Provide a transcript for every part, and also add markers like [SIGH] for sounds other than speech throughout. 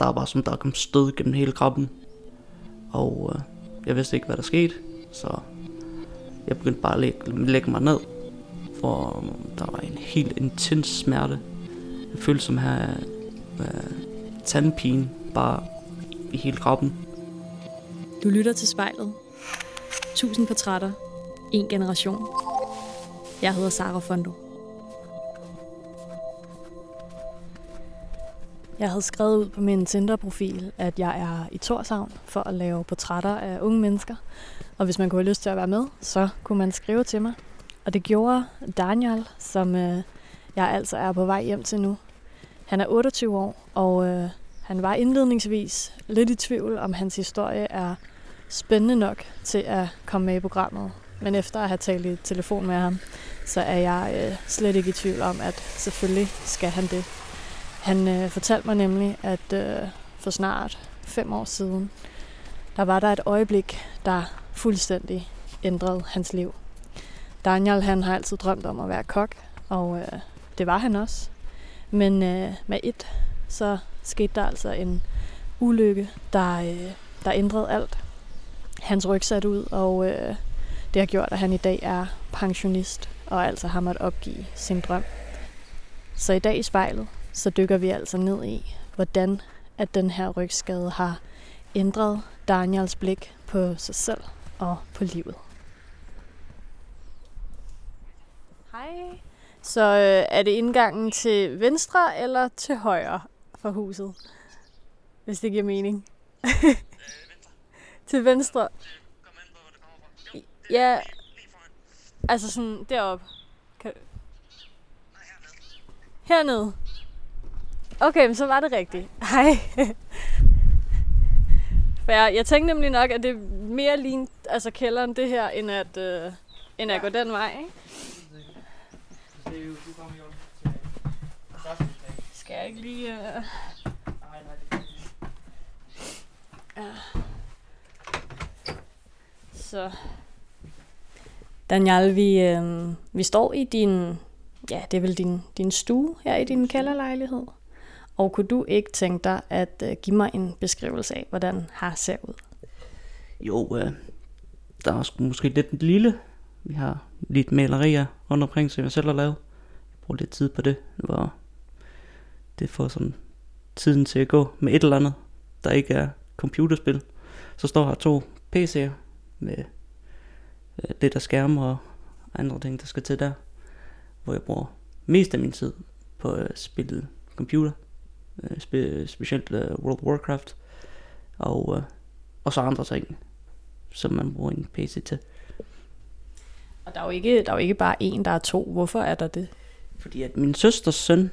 der var som der kom stød gennem hele kroppen. Og øh, jeg vidste ikke, hvad der skete, så jeg begyndte bare at lægge, lægge mig ned. For øh, der var en helt intens smerte. Jeg følte som her øh, tandpine bare i hele kroppen. Du lytter til spejlet. Tusind portrætter. En generation. Jeg hedder Sara Fondo. Jeg havde skrevet ud på min Tinder-profil, at jeg er i Torshavn for at lave portrætter af unge mennesker. Og hvis man kunne have lyst til at være med, så kunne man skrive til mig. Og det gjorde Daniel, som øh, jeg altså er på vej hjem til nu. Han er 28 år, og øh, han var indledningsvis lidt i tvivl, om hans historie er spændende nok til at komme med i programmet. Men efter at have talt i telefon med ham, så er jeg øh, slet ikke i tvivl om, at selvfølgelig skal han det. Han øh, fortalte mig nemlig, at øh, for snart fem år siden, der var der et øjeblik, der fuldstændig ændrede hans liv. Daniel han har altid drømt om at være kok, og øh, det var han også. Men øh, med et, så skete der altså en ulykke, der, øh, der ændrede alt. Hans ryg satte ud, og øh, det har gjort, at han i dag er pensionist, og altså har måttet opgive sin drøm. Så i dag i spejlet, så dykker vi altså ned i, hvordan at den her rygskade har ændret Daniels blik på sig selv og på livet. Hej. Så øh, er det indgangen til venstre eller til højre for huset? Hvis det giver mening. [LAUGHS] til venstre. Ja, altså sådan deroppe. Kan... Hernede. Okay, men så var det rigtigt. Hej. For jeg, jeg tænkte nemlig nok, at det er mere lige altså kælderen det her, end at, øh, end at gå den vej, ikke? Skal jeg ikke lige... Øh... Ja. Så... Daniel, vi, øh, vi står i din... Ja, det er vel din, din stue her i din kælderlejlighed. Og kunne du ikke tænke dig at øh, give mig en beskrivelse af, hvordan har ser ud? Jo, øh, der er måske lidt lille. Vi har lidt malerier rundt omkring, som jeg selv har lavet. Jeg bruger lidt tid på det, hvor det får sådan tiden til at gå med et eller andet, der ikke er computerspil. Så står her to PC'er med det lidt af skærme og andre ting, der skal til der. Hvor jeg bruger mest af min tid på at spille computer øh, spe, specielt øh, World of Warcraft, og, øh, og så andre ting, som man bruger en PC til. Og der er, jo ikke, der er jo ikke bare en, der er to. Hvorfor er der det? Fordi at min søsters søn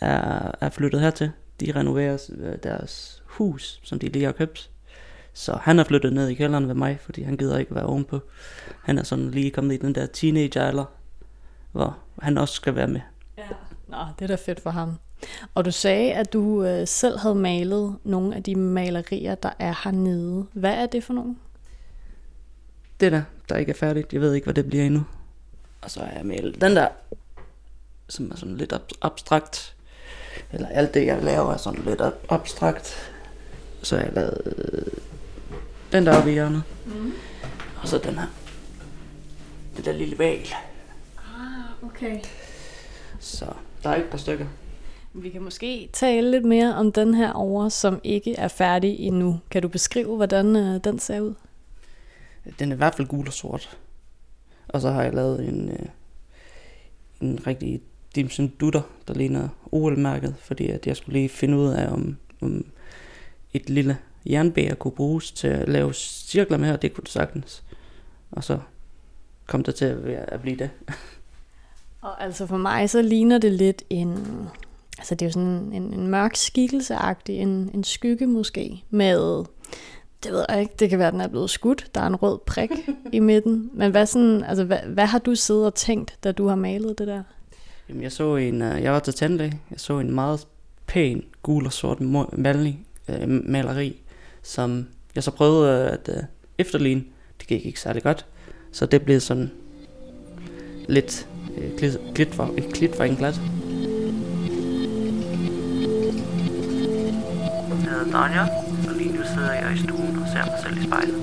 er, er flyttet hertil. De renoverer øh, deres hus, som de lige har købt. Så han er flyttet ned i kælderen ved mig, fordi han gider ikke være ovenpå. Han er sådan lige kommet i den der teenager-alder, hvor han også skal være med. Ja. Nå, det er da fedt for ham. Og du sagde, at du øh, selv havde malet nogle af de malerier, der er hernede. Hvad er det for nogle? Det der, der ikke er færdigt. Jeg ved ikke, hvad det bliver endnu. Og så har jeg malet den der, som er sådan lidt abstrakt. Eller alt det, jeg laver, er sådan lidt abstrakt. Så har jeg lavet øh, den der oppe i hjørnet. Mm. Og så den her. Det der lille val. Ah, okay. Så der er et par stykker. Vi kan måske tale lidt mere om den her over, som ikke er færdig endnu. Kan du beskrive, hvordan øh, den ser ud? Den er i hvert fald gul og sort. Og så har jeg lavet en, øh, en rigtig Dimsen Dutter, der ligner OL-mærket, fordi at jeg skulle lige finde ud af, om, om et lille jernbær kunne bruges til at lave cirkler med, og det kunne det sagtens. Og så kom det til at, at blive det. Og altså for mig, så ligner det lidt en altså det er jo sådan en, en mørk skikkelseagtig, en, en skygge måske, med, det ved jeg ikke, det kan være, at den er blevet skudt, der er en rød prik i [LAUGHS] midten, men hvad, sådan, altså, hvad, hvad har du siddet og tænkt, da du har malet det der? Jamen jeg så en, uh, jeg var til tandlæge, jeg så en meget pæn gul og sort maling, uh, maleri, som jeg så prøvede at uh, efterligne, det gik ikke særlig godt, så det blev sådan lidt uh, klit, klit, for, klit for en glat. Hedder Daniel, og lige nu sidder jeg i stuen og ser mig selv i spejlet.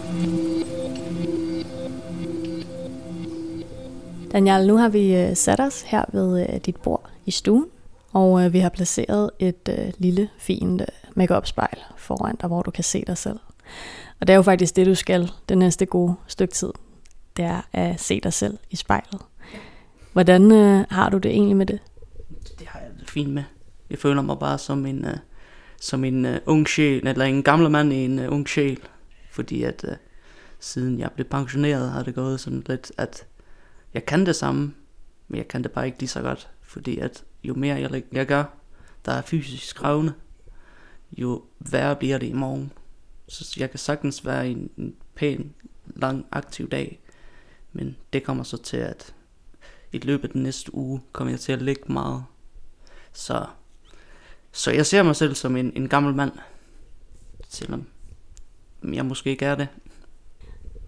Daniel, nu har vi øh, sat os her ved øh, dit bord i stuen, og øh, vi har placeret et øh, lille, fint øh, make spejl foran dig, hvor du kan se dig selv. Og det er jo faktisk det, du skal det næste gode stykke tid. Det er at se dig selv i spejlet. Hvordan øh, har du det egentlig med det? Det har jeg det fint med. Jeg føler mig bare som en, uh, som en uh, ung sjæl, eller en gammel mand i en uh, ung sjæl. Fordi at uh, siden jeg blev pensioneret, har det gået sådan lidt, at jeg kan det samme, men jeg kan det bare ikke lige så godt. Fordi at jo mere jeg, jeg gør, der er fysisk krævende, jo værre bliver det i morgen. Så jeg kan sagtens være en, en pæn, lang, aktiv dag, men det kommer så til, at i løbet af den næste uge kommer jeg til at ligge meget. Så, så jeg ser mig selv som en, en gammel mand, selvom jeg måske ikke er det.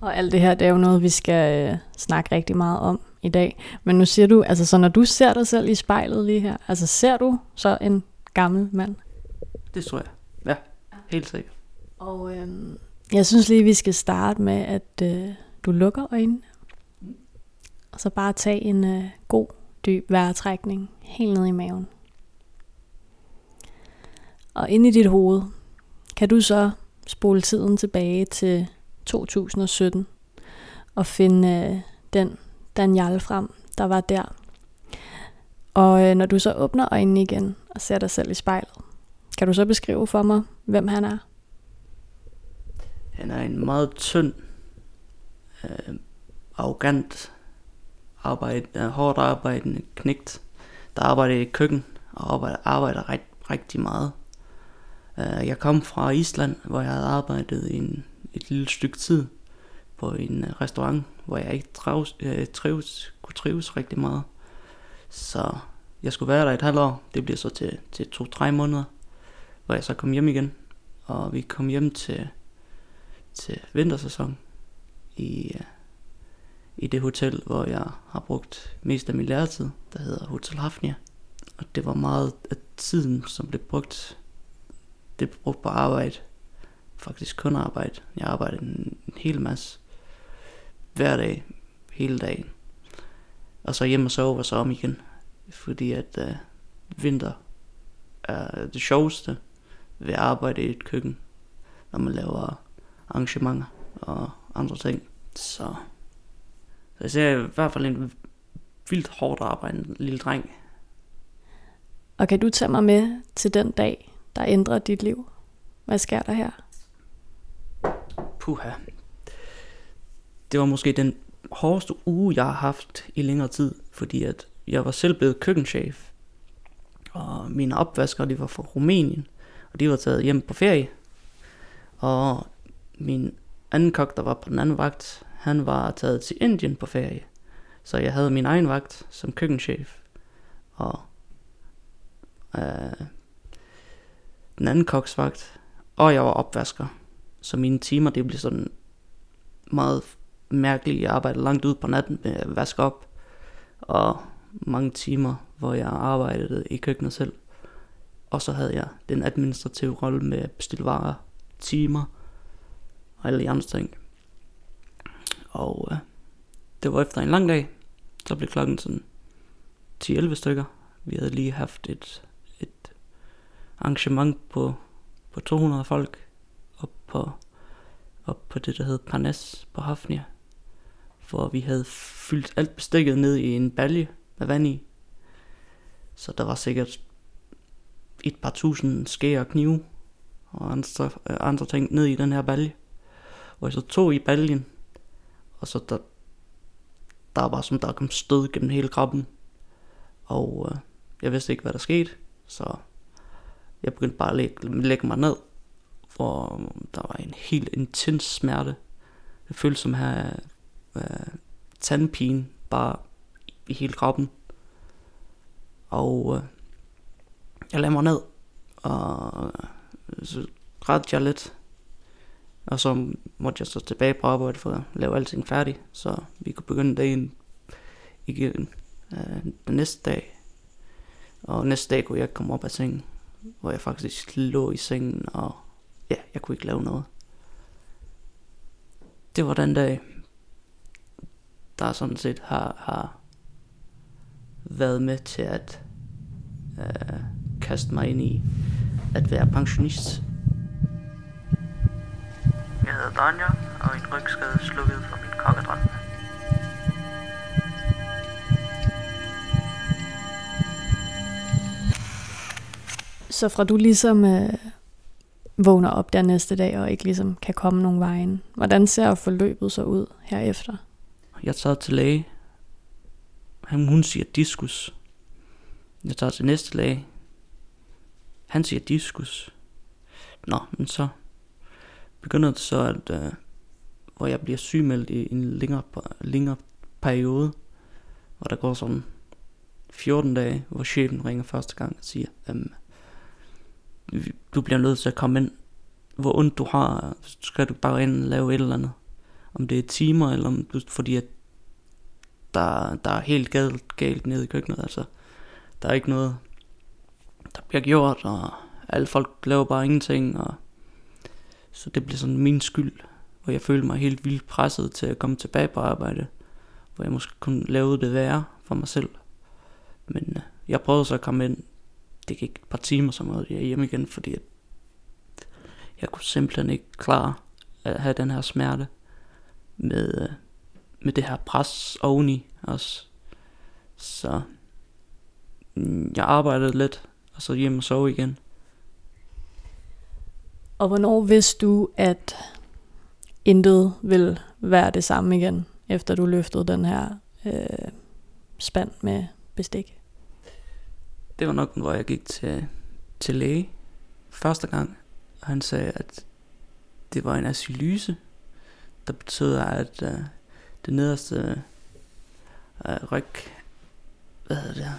Og alt det her, det er jo noget, vi skal øh, snakke rigtig meget om i dag. Men nu siger du, altså så når du ser dig selv i spejlet lige her, altså ser du så en gammel mand? Det tror jeg. Ja, helt sikkert. Og øh, jeg synes lige, vi skal starte med, at øh, du lukker øjnene. Og så bare tage en øh, god, dyb vejrtrækning helt ned i maven. Og ind i dit hoved, kan du så spole tiden tilbage til 2017 og finde øh, den Daniel frem, der var der. Og øh, når du så åbner øjnene igen og ser dig selv i spejlet, kan du så beskrive for mig, hvem han er? Han er en meget tynd, øh, arrogant, arbejde, hårdt arbejdende knægt, der arbejder i køkken og arbejder, arbejder ret, rigtig meget. Uh, jeg kom fra Island, hvor jeg havde arbejdet i en, et lille stykke tid på en uh, restaurant, hvor jeg ikke trives, uh, øh, trives, kunne trives rigtig meget. Så jeg skulle være der et halvt år. Det bliver så til, til to-tre måneder, hvor jeg så kom hjem igen. Og vi kom hjem til, til vintersæson i, uh, i det hotel, hvor jeg har brugt mest af min læretid, der hedder Hotel Hafnia. Og det var meget af tiden, som blev brugt, det blev brugt på arbejde. Faktisk kun arbejde. Jeg arbejdede en, en hel masse. Hver dag, hele dagen. Og så hjem og sove og så om igen. Fordi at øh, vinter er det sjoveste ved at arbejde i et køkken, når man laver arrangementer og andre ting. Så så jeg ser i hvert fald en vildt hårdt arbejde, en lille dreng. Og kan du tage mig med til den dag, der ændrer dit liv? Hvad sker der her? Puha. Det var måske den hårdeste uge, jeg har haft i længere tid, fordi at jeg var selv blevet køkkenchef, og mine opvasker, de var fra Rumænien, og de var taget hjem på ferie. Og min anden kok, der var på den anden vagt, han var taget til Indien på ferie. Så jeg havde min egen vagt som køkkenchef. Og øh, den anden koksvagt. Og jeg var opvasker. Så mine timer, det blev sådan meget mærkeligt. Jeg arbejdede langt ud på natten med at vaske op. Og mange timer, hvor jeg arbejdede i køkkenet selv. Og så havde jeg den administrative rolle med at bestille varer, timer og alle de andre ting. Og øh, det var efter en lang dag. Så blev klokken sådan 10-11 stykker. Vi havde lige haft et, et arrangement på, på 200 folk op på, op på det, der hed Parnas på Hafnia. Hvor vi havde fyldt alt bestikket ned i en balje med vand i. Så der var sikkert et par tusind skære og knive og andre, øh, andre ting ned i den her balje. Og jeg så tog i baljen, og så der, der var som der kom stød gennem hele kroppen. Og øh, jeg vidste ikke, hvad der skete. Så jeg begyndte bare at lægge, lægge mig ned. Hvor der var en helt intens smerte. Det føltes som at have øh, tandpine bare i hele kroppen. Og øh, jeg lagde mig ned, og øh, så græd jeg lidt, og så måtte jeg så tilbage på arbejde for at lave alting færdigt, så vi kunne begynde dagen igen øh, den næste dag. Og næste dag kunne jeg komme op af sengen, hvor jeg faktisk lå i sengen og ja, jeg kunne ikke lave noget. Det var den dag, der sådan set har, har været med til at øh, kaste mig ind i at være pensionist. Jeg hedder Danja, og en rygskade slukket for min kokkedrøm. Så fra du ligesom øh, vågner op der næste dag, og ikke ligesom kan komme nogen vejen, hvordan ser forløbet så ud herefter? Jeg tager til læge. Han, hun siger diskus. Jeg tager til næste læge. Han siger diskus. Nå, men så begynder det så, at, øh, hvor jeg bliver sygemeldt i en længere, længere periode, hvor der går sådan 14 dage, hvor chefen ringer første gang og siger, øhm, du bliver nødt til at komme ind, hvor ondt du har, skal du bare ind og lave et eller andet. Om det er timer, eller om du, fordi at der, der er helt galt, galt nede i køkkenet, altså. Der er ikke noget, der bliver gjort, og alle folk laver bare ingenting, og så det blev sådan min skyld, hvor jeg følte mig helt vildt presset til at komme tilbage på arbejde, hvor jeg måske kunne lave det værre for mig selv. Men øh, jeg prøvede så at komme ind, det gik et par timer så måtte jeg hjem igen, fordi at jeg kunne simpelthen ikke klare at have den her smerte med, øh, med det her pres oveni også. Så mm, jeg arbejdede lidt, og så hjem og sove igen. Og hvornår vidste du, at intet vil være det samme igen, efter du løftede den her øh, spand med bestik? Det var nok, hvor jeg gik til, til læge første gang, og han sagde, at det var en asylyse, der betød, at uh, det nederste uh, ryg, hvad hedder det her?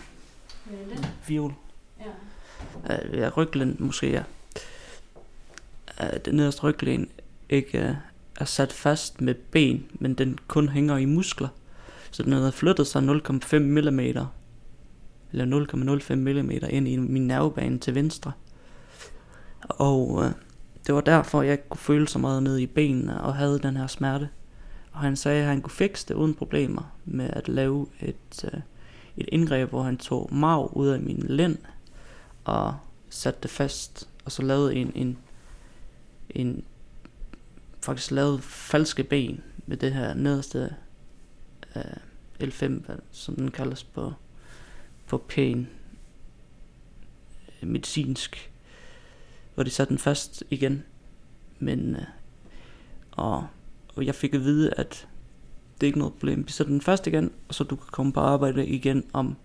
Viol. Ja. Uh, ja, ryglæn måske, ja. Uh, det nederste ryglæn ikke uh, er sat fast med ben, men den kun hænger i muskler. Så den havde flyttet sig 0,5 mm, eller 0,05 mm ind i min nervebane til venstre. Og øh, det var derfor, jeg kunne føle så meget ned i benene og havde den her smerte. Og han sagde, at han kunne fikse det uden problemer med at lave et, øh, et indgreb, hvor han tog marv ud af min lænd og satte det fast. Og så lavede en, en, en faktisk lavet falske ben med det her nederste øh, L5, som den kaldes på, på pæn øh, medicinsk hvor det satte den fast igen. Men, øh, og, og jeg fik at vide, at det er ikke noget problem. Vi sætter den fast igen, og så du kan komme på arbejde igen om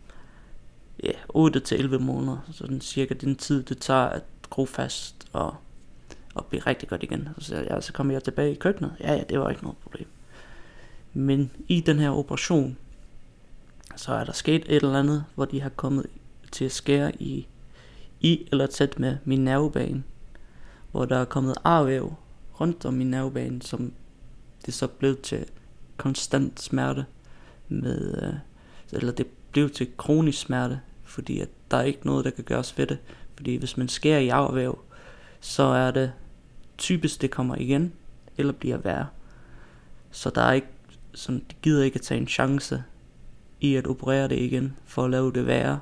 ja, 8-11 måneder. Så den cirka den tid, det tager at gro fast og, og blive rigtig godt igen. Så, ja, så kommer jeg tilbage i køkkenet. Ja, ja, det var ikke noget problem. Men i den her operation, så er der sket et eller andet, hvor de har kommet til at skære i i eller tæt med min nervebane, hvor der er kommet arvæv rundt om min nervebane, som det så blev til konstant smerte med, øh, eller det blev til kronisk smerte, fordi at der er ikke noget, der kan gøres ved det. Fordi hvis man skærer i arvæv, så er det typisk, det kommer igen, eller bliver værre. Så der er ikke, sådan, de gider ikke at tage en chance i at operere det igen, for at lave det værre,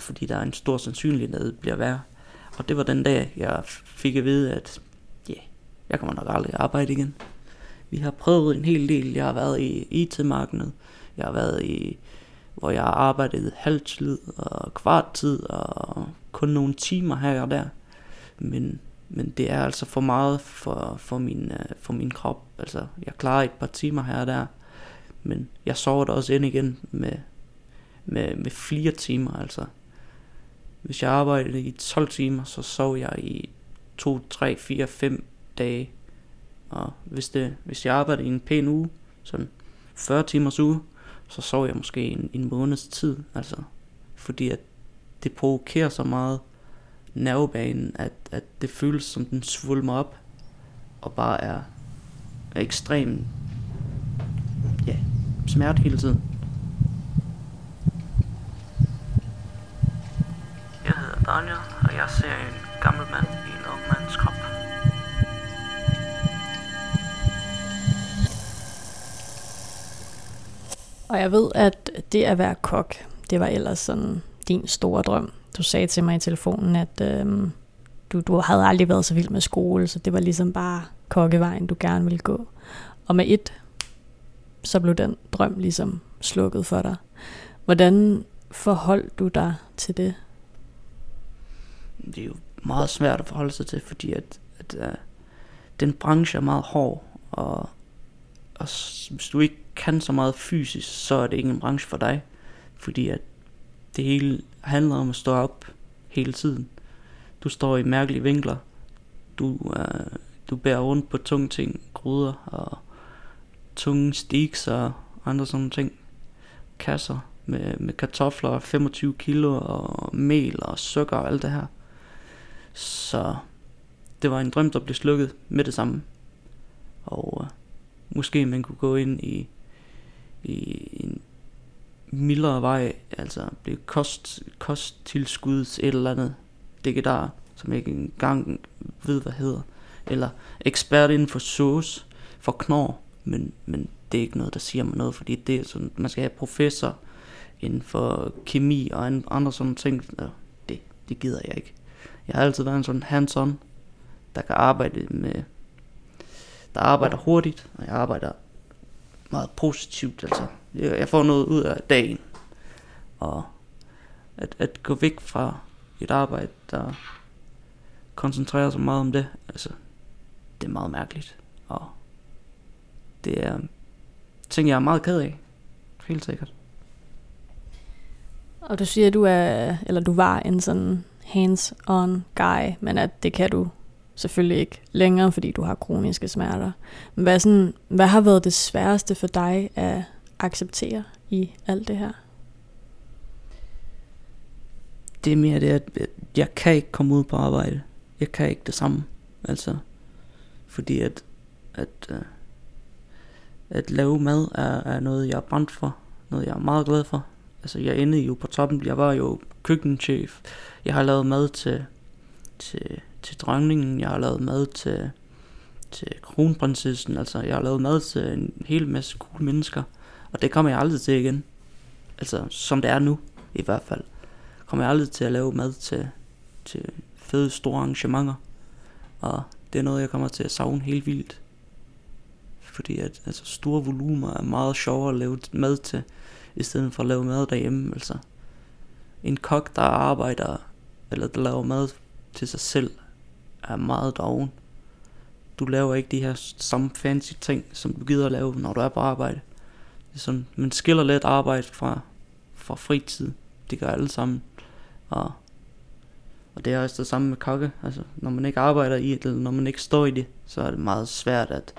fordi der er en stor sandsynlighed, at det bliver værre. Og det var den dag, jeg fik at vide, at ja, yeah, jeg kommer nok aldrig arbejde igen. Vi har prøvet en hel del. Jeg har været i IT-markedet. Jeg har været i, hvor jeg har arbejdet halvtid og kvarttid og kun nogle timer her og der. Men, men det er altså for meget for, for, min, øh, for min krop. Altså, jeg klarer et par timer her og der. Men jeg sover da også ind igen med, med, med flere timer, altså. Hvis jeg arbejdede i 12 timer, så sov jeg i 2, 3, 4, 5 dage. Og hvis, det, hvis jeg arbejdede i en pæn uge, sådan 40 timers uge, så sov jeg måske en, en måneds tid. Altså, fordi at det provokerer så meget nervebanen, at, at det føles som den svulmer op, og bare er, ekstremt smerte hele tiden. Jeg hedder Daniel, og jeg ser en gammel mand i en ung mands krop. Og jeg ved, at det at være kok, det var ellers sådan din store drøm. Du sagde til mig i telefonen, at øh, du, du havde aldrig været så vild med skole, så det var ligesom bare kokkevejen, du gerne ville gå. Og med et så blev den drøm ligesom slukket for dig. Hvordan forholdt du dig til det? Det er jo meget svært at forholde sig til, fordi at, at uh, den branche er meget hård, og, og hvis du ikke kan så meget fysisk, så er det ikke en branche for dig, fordi at det hele handler om at stå op hele tiden. Du står i mærkelige vinkler, du, uh, du bærer rundt på tunge ting, gryder og tunge steaks og andre sådan ting. Kasser med, med kartofler, 25 kilo og mel og sukker og alt det her. Så det var en drøm, der blev slukket med det samme. Og øh, måske man kunne gå ind i, i en mildere vej, altså blive kost, kosttilskuds et eller andet digedar, som jeg ikke engang ved, hvad hedder. Eller ekspert inden for sauce, for knor, men, men det er ikke noget, der siger mig noget, fordi det er sådan, man skal have professor inden for kemi og andre sådan ting. Det, det gider jeg ikke. Jeg har altid været en sådan hands-on, der kan arbejde med, der arbejder hurtigt, og jeg arbejder meget positivt. Altså, jeg får noget ud af dagen. Og at, at gå væk fra et arbejde, der koncentrerer sig meget om det, altså, det er meget mærkeligt. Og det er ting, jeg er meget ked af. Helt sikkert. Og du siger, at du er, eller du var en sådan hands-on guy, men at det kan du selvfølgelig ikke længere, fordi du har kroniske smerter. Men hvad, sådan, hvad har været det sværeste for dig at acceptere i alt det her? Det er mere det, at jeg kan ikke komme ud på arbejde. Jeg kan ikke det samme. Altså, fordi at, at, uh, at lave mad er, er noget, jeg er brændt for. Noget, jeg er meget glad for. Altså, jeg endte jo på toppen. Jeg var jo køkkenchef. Jeg har lavet mad til, til, til dronningen. Jeg har lavet mad til, til kronprinsessen. Altså, jeg har lavet mad til en hel masse cool mennesker. Og det kommer jeg aldrig til igen. Altså, som det er nu, i hvert fald. Kommer jeg aldrig til at lave mad til, til fede, store arrangementer. Og det er noget, jeg kommer til at savne helt vildt. Fordi at altså, store volumer er meget sjovere at lave mad til, i stedet for at lave mad derhjemme. Altså, en kok, der arbejder, eller der laver mad til sig selv, er meget doven. Du laver ikke de her samme fancy ting, som du gider at lave, når du er på arbejde. Det er sådan, man skiller lidt arbejde fra, fra fritid. Det gør alle sammen. Og, og det er også det samme med kokke. Altså, når man ikke arbejder i det, eller når man ikke står i det, så er det meget svært at,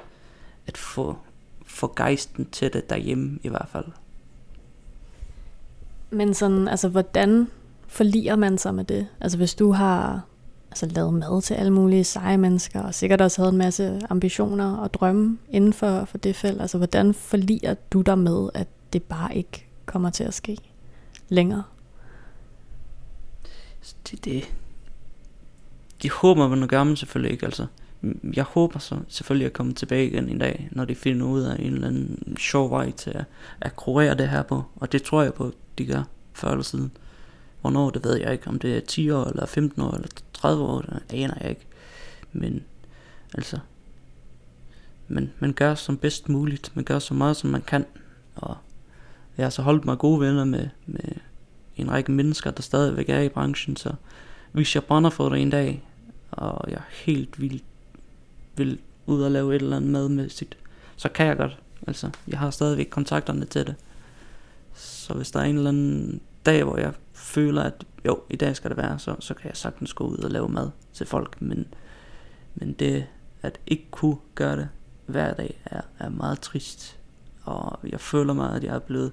at få, få gejsten til det derhjemme i hvert fald. Men sådan, altså, hvordan forliger man sig med det? Altså, hvis du har altså, lavet mad til alle mulige seje mennesker, og sikkert også havde en masse ambitioner og drømme inden for, for det felt, altså, hvordan forliger du dig med, at det bare ikke kommer til at ske længere? Det, det, de håber man gør, men selvfølgelig ikke, altså. Jeg håber så selvfølgelig at komme tilbage igen en dag, når de finder ud af en eller anden sjov vej til at, at kurere det her på. Og det tror jeg på, de gør før eller siden. Hvornår, det ved jeg ikke. Om det er 10 år, eller 15 år, eller 30 år, det aner jeg ikke. Men altså, man, man gør som bedst muligt. Man gør så meget, som man kan. Og jeg har så holdt mig gode venner med, med en række mennesker, der stadigvæk er i branchen. Så hvis jeg brænder for det en dag, og jeg er helt vildt vil ud og lave et eller andet madmæssigt, så kan jeg godt. Altså, jeg har stadigvæk kontakterne til det. Så hvis der er en eller anden dag, hvor jeg føler, at jo, i dag skal det være, så, så kan jeg sagtens gå ud og lave mad til folk. Men, men det at ikke kunne gøre det hver dag er, er meget trist. Og jeg føler mig, at jeg er blevet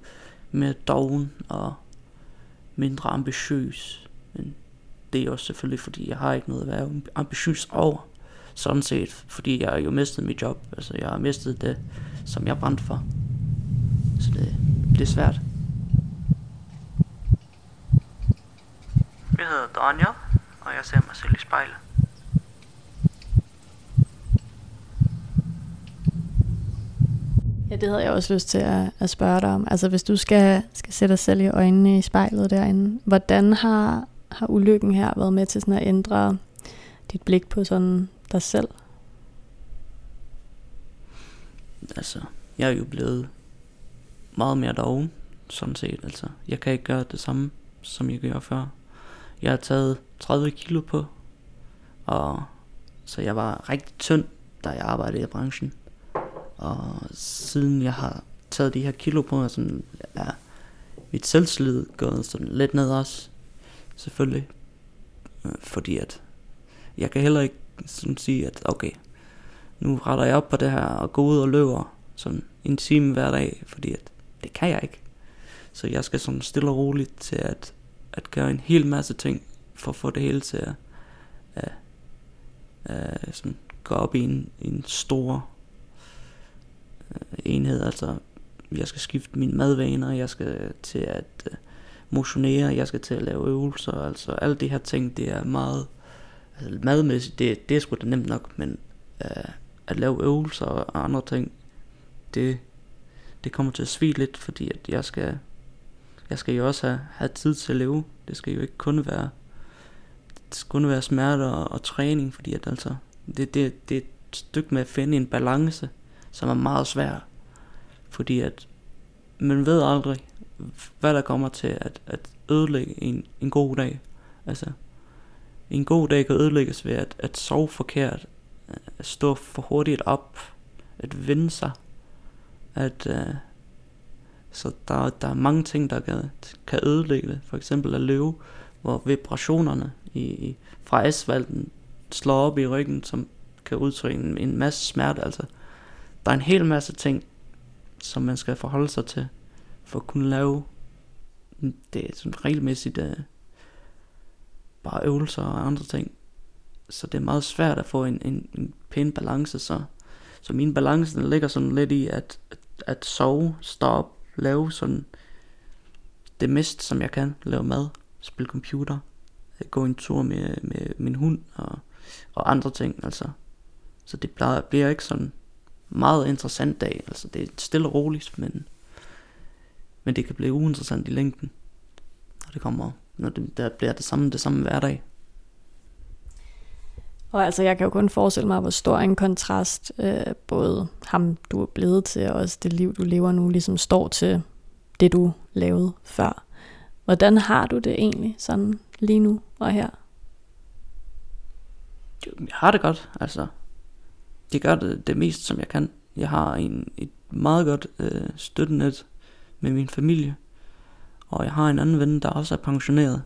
mere doven og mindre ambitiøs. Men det er også selvfølgelig, fordi jeg har ikke noget at være ambitiøs over. Sådan set, fordi jeg har jo mistet mit job. Altså, jeg har mistet det, som jeg brændte for. Så det, det er svært. Jeg hedder Daniel, og jeg ser mig selv i spejlet. Ja, det havde jeg også lyst til at, at spørge dig om. Altså hvis du skal, skal sætte dig selv i øjnene i spejlet derinde, hvordan har, har ulykken her været med til sådan at ændre dit blik på sådan dig selv? Altså, jeg er jo blevet meget mere doven, sådan set. Altså, jeg kan ikke gøre det samme, som jeg gjorde før. Jeg har taget 30 kilo på, og så jeg var rigtig tynd, da jeg arbejdede i branchen. Og siden jeg har taget de her kilo på, og sådan, ja, mit selvslid gået sådan lidt ned også. Selvfølgelig. Øh, fordi at jeg kan heller ikke sådan sige, at okay, nu retter jeg op på det her og går ud og løber sådan en time hver dag, fordi at det kan jeg ikke. Så jeg skal sådan stille og roligt til at, at gøre en hel masse ting, for at få det hele til at, at, at sådan gå op i en, en stor øh, enhed. Altså, jeg skal skifte mine madvaner, jeg skal til at øh, motionere, jeg skal til at lave øvelser. Altså, alle de her ting, det er meget... Altså, madmæssigt, det, det er sgu da nemt nok, men øh, at lave øvelser og andre ting, det, det kommer til at svige lidt, fordi at jeg skal, jeg skal jo også have, have tid til at leve. Det skal jo ikke kun være, det skal kun være smerter og, og træning, fordi at altså, det, det, det er et stykke med at finde en balance, som er meget svær. Fordi at man ved aldrig, hvad der kommer til at, at ødelægge en, en god dag. Altså, en god dag kan ødelægges ved at, at sove forkert, at stå for hurtigt op, at vende sig, at uh, så der, der er mange ting, der kan, kan ødelægge det. For eksempel at løbe, hvor vibrationerne i, i, fra asfalten slår op i ryggen, som kan udtrykke en, en masse smerte. Altså, der er en hel masse ting, som man skal forholde sig til, for at kunne lave det er sådan regelmæssigt uh, bare øvelser og andre ting. Så det er meget svært at få en, en, en pæn balance, så, så min balance den ligger sådan lidt i at, at, at sove, stå op, lave sådan det mest som jeg kan, lave mad, spille computer, gå en tur med, med min hund og, og andre ting, altså. Så det bliver, bliver ikke sådan meget interessant dag, altså det er stille og roligt, men, men det kan blive uinteressant i længden, når det kommer, når det, der bliver det samme, det samme hver dag. Og altså, jeg kan jo kun forestille mig, hvor stor en kontrast øh, både ham, du er blevet til, og også det liv, du lever nu, ligesom står til det, du lavede før. Hvordan har du det egentlig sådan lige nu og her? Jeg har det godt, altså. Jeg gør det, det mest, som jeg kan. Jeg har en, et meget godt øh, støttenet med min familie. Og jeg har en anden ven, der også er pensioneret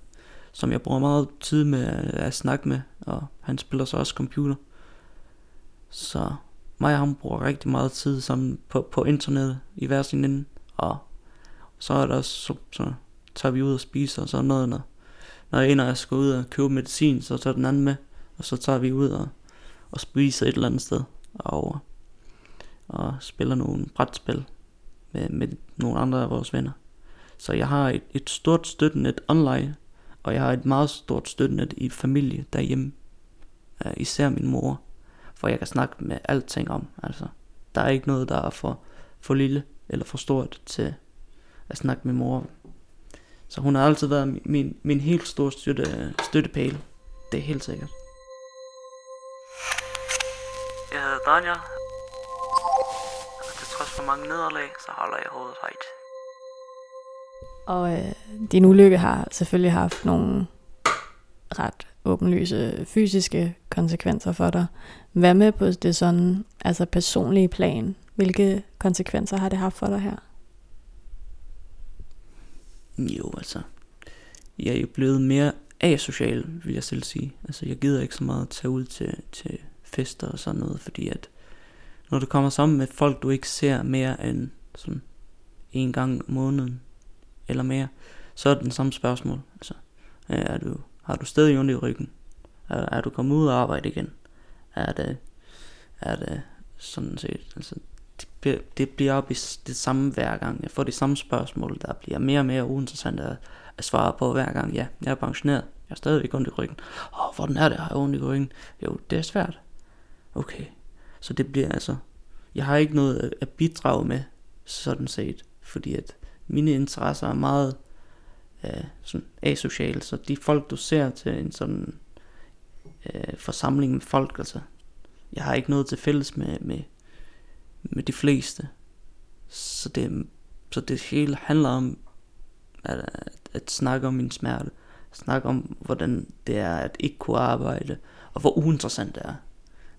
som jeg bruger meget tid med at snakke med, og han spiller så også computer. Så mig og ham bruger rigtig meget tid sammen på, på internet i hver sin ende, og så er der så, så tager vi ud og spiser og sådan noget, når, når en af os skal ud og købe medicin, så tager den anden med, og så tager vi ud og, og spiser et eller andet sted, og, og spiller nogle brætspil med, med nogle andre af vores venner. Så jeg har et, et stort støttenet online, og jeg har et meget stort støttenet i familie derhjemme. Uh, især min mor. For jeg kan snakke med alting om. Altså, der er ikke noget, der er for, for lille eller for stort til at snakke med mor. Så hun har altid været min, min helt store støtte, støttepæl. Det er helt sikkert. Jeg hedder Daniel. Og til trods for mange nederlag, så holder jeg hovedet højt. Og øh, din ulykke har selvfølgelig haft nogle ret åbenlyse fysiske konsekvenser for dig. Hvad med på det sådan, altså personlige plan? Hvilke konsekvenser har det haft for dig her? Jo, altså, jeg er jo blevet mere asocial, vil jeg selv sige. Altså, jeg gider ikke så meget at tage ud til, til fester og sådan noget, fordi at når du kommer sammen med folk, du ikke ser mere end sådan en gang om måneden, eller mere, så er det den samme spørgsmål. Altså, øh, er du, har du stadig ondt i ryggen? Er, er du kommet ud og arbejde igen? Er det, er det sådan set, altså, det, det bliver op i det samme hver gang. Jeg får de samme spørgsmål, der bliver mere og mere uinteressant at, at svare på hver gang. Ja, jeg er pensioneret. Jeg har stadigvæk ondt i ryggen. Åh, oh, hvordan er det, har jeg ondt i ryggen? Jo, det er svært. Okay. Så det bliver altså, jeg har ikke noget at bidrage med sådan set. Fordi at mine interesser er meget øh, sådan asociale, så de folk, du ser til en sådan øh, forsamling med folk, altså, jeg har ikke noget til fælles med, med, med de fleste. Så det, så det hele handler om at, at, at snakke om min smerte. Snakke om, hvordan det er at ikke kunne arbejde, og hvor uinteressant det er.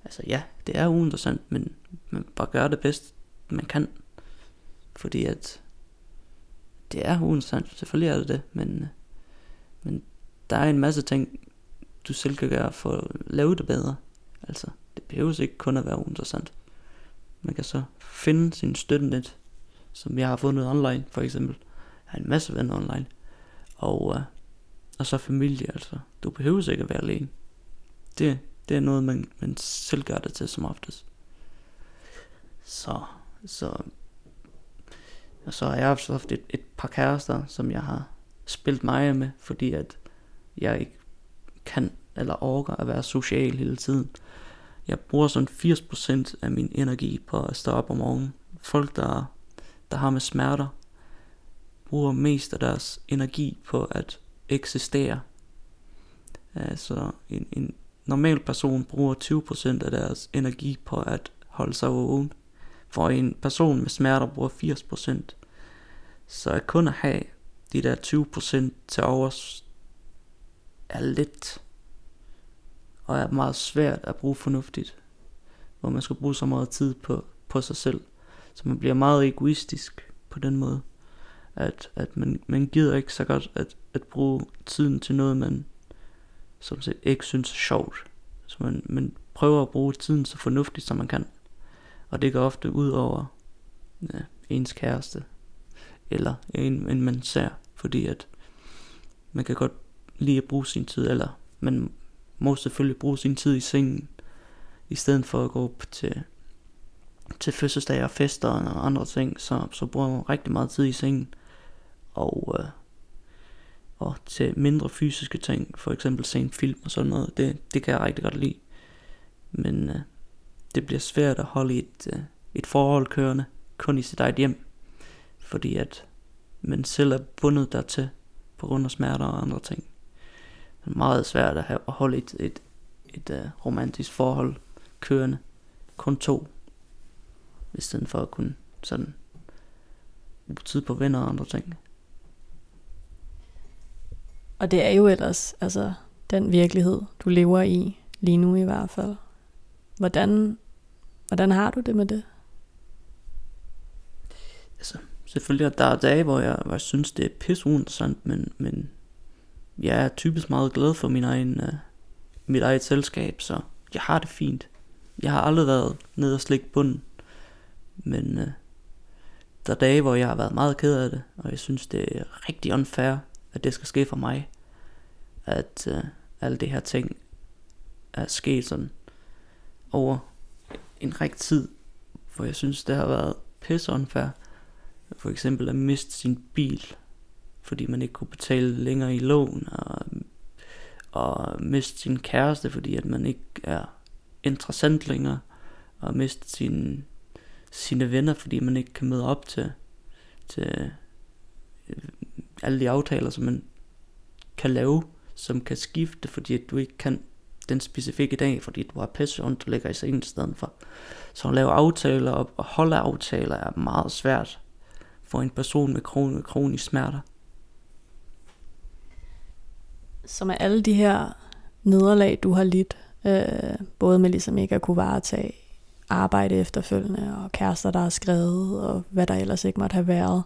Altså ja, det er uinteressant, men man bare gør det bedst, man kan. Fordi at det er uinteressant, selvfølgelig er det det, men, øh, men der er en masse ting, du selv kan gøre for at lave det bedre. Altså, det behøver ikke kun at være uinteressant. Man kan så finde sin støttenet, som jeg har fundet online, for eksempel. Jeg har en masse venner online. Og, øh, og så familie, altså. Du behøver ikke at være alene. Det, det er noget, man, man selv gør det til som oftest. Så, så, og så har jeg også haft et, et par kærester, som jeg har spillet mig med, fordi at jeg ikke kan eller orker at være social hele tiden. Jeg bruger sådan 80% af min energi på at stå op om morgenen. Folk, der, der har med smerter, bruger mest af deres energi på at eksistere. Altså en, en normal person bruger 20% af deres energi på at holde sig vågen. For en person med smerter bruger 80%. Så at kun at have de der 20% til overs er lidt og er meget svært at bruge fornuftigt, hvor man skal bruge så meget tid på, på sig selv. Så man bliver meget egoistisk på den måde, at, at man, man gider ikke så godt at, at bruge tiden til noget, man som set ikke synes er sjovt. Så man, man prøver at bruge tiden så fornuftigt som man kan. Og det går ofte ud over ja, ens kæreste, eller en, en man ser, fordi at man kan godt lide at bruge sin tid, eller man må selvfølgelig bruge sin tid i sengen, i stedet for at gå op til, til fødselsdage og fester og andre ting, så, så bruger man rigtig meget tid i sengen. Og, øh, og til mindre fysiske ting, for eksempel se en film og sådan noget, det, det kan jeg rigtig godt lide. Men øh, det bliver svært at holde et, øh, et forhold kørende, kun i sit eget hjem, fordi at man selv er bundet dertil på grund af smerter og andre ting Det er meget svært at, have, at holde et, et, et uh, romantisk forhold kørende. Kun to. I stedet for at kunne sådan bruge tid på venner og andre ting. Og det er jo ellers altså, den virkelighed, du lever i, lige nu i hvert fald. Hvordan, hvordan har du det med det? Altså, selvfølgelig er der dage, hvor jeg, hvor jeg synes, det er pisseuinteressant, men, men jeg er typisk meget glad for min egen, uh, mit eget selskab, så jeg har det fint. Jeg har aldrig været nede og slikke bunden, men uh, der er dage, hvor jeg har været meget ked af det, og jeg synes, det er rigtig unfair, at det skal ske for mig. At uh, alle det her ting er sket sådan over en rigtig tid, hvor jeg synes, det har været pisse unfair. For eksempel at miste sin bil fordi man ikke kunne betale længere i lån, og, og miste sin kæreste, fordi at man ikke er interessant længere, og miste sin, sine venner, fordi man ikke kan møde op til, til øh, alle de aftaler, som man kan lave, som kan skifte, fordi at du ikke kan den specifikke dag, fordi du har pisse ondt, du ligger i sengen i stedet for. Så at lave aftaler og holde aftaler er meget svært for en person med kronisk smerter som med alle de her nederlag, du har lidt, øh, både med ligesom ikke at kunne varetage arbejde efterfølgende, og kærester, der er skrevet, og hvad der ellers ikke måtte have været.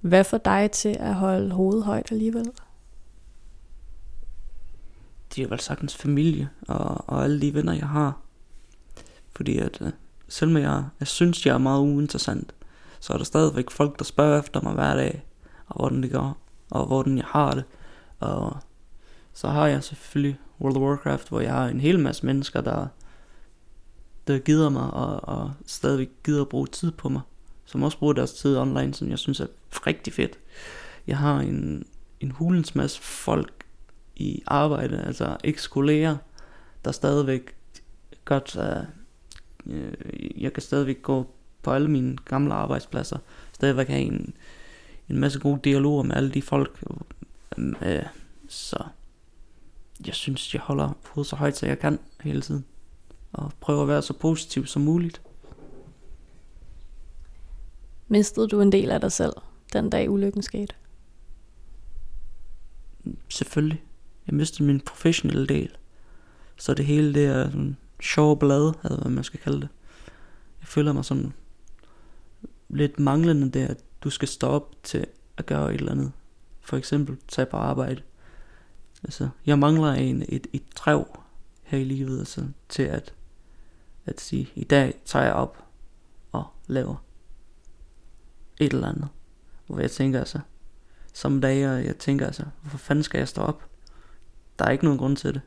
Hvad får dig til at holde hovedet højt alligevel? Det er vel sagtens familie, og, og alle de venner, jeg har. Fordi at, øh, selvom jeg, jeg synes, jeg er meget uinteressant, så er der stadigvæk folk, der spørger efter mig hver dag, og hvordan det går, og hvordan jeg har det, og så har jeg selvfølgelig World of Warcraft, hvor jeg har en hel masse mennesker, der, der gider mig, og, og stadigvæk gider at bruge tid på mig. Som også bruger deres tid online, som jeg synes er rigtig fedt. Jeg har en, en hulens masse folk i arbejde, altså eks-kolleger, der stadigvæk godt, uh, jeg kan stadigvæk gå på alle mine gamle arbejdspladser, stadigvæk have en, en masse gode dialoger med alle de folk. Øh, så jeg synes, jeg holder hovedet så højt, så jeg kan hele tiden. Og prøver at være så positiv som muligt. Mistede du en del af dig selv, den dag ulykken skete? Selvfølgelig. Jeg mistede min professionelle del. Så det hele det er sådan sjov blade, eller hvad man skal kalde det. Jeg føler mig sådan lidt manglende der, at du skal stoppe til at gøre et eller andet. For eksempel tage på arbejde. Altså, jeg mangler en, et, et træv her i livet, altså, til at, at sige, i dag tager jeg op og laver et eller andet. Hvor jeg tænker altså, som dage, jeg tænker altså, hvorfor fanden skal jeg stå op? Der er ikke nogen grund til det.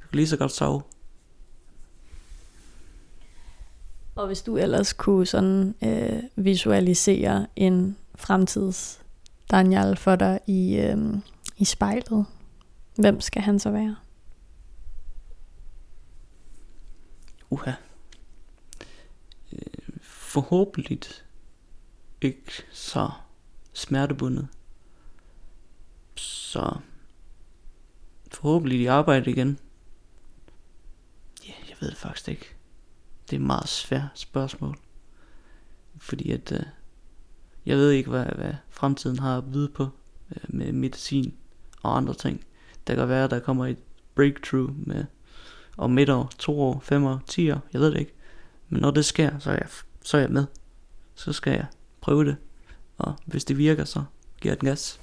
Jeg kan lige så godt sove. Og hvis du ellers kunne sådan øh, visualisere en fremtids Daniel for dig i, øh, i spejlet, hvem skal han så være? Uha. Øh, forhåbentlig ikke så smertebundet. Så forhåbentlig i arbejde igen. Ja, jeg ved det faktisk ikke. Det er et meget svært spørgsmål. Fordi at, øh, jeg ved ikke, hvad, hvad fremtiden har at byde på øh, med medicin og andre ting. Der kan være, der kommer et breakthrough med om et år, to år, fem år, ti år, jeg ved det ikke. Men når det sker, så er jeg, så er jeg med. Så skal jeg prøve det. Og hvis det virker, så giver den gas.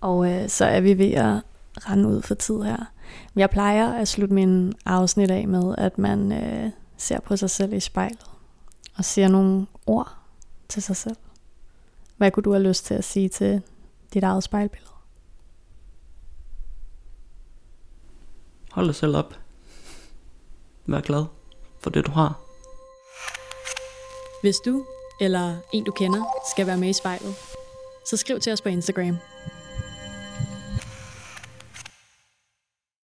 Og øh, så er vi ved at rende ud for tid her. Jeg plejer at slutte min afsnit af med, at man øh, ser på sig selv i spejlet og siger nogle ord til sig selv. Hvad kunne du have lyst til at sige til dit eget spejlbillede? Hold dig selv op. Vær glad for det, du har. Hvis du eller en du kender skal være med i spejlet, så skriv til os på Instagram.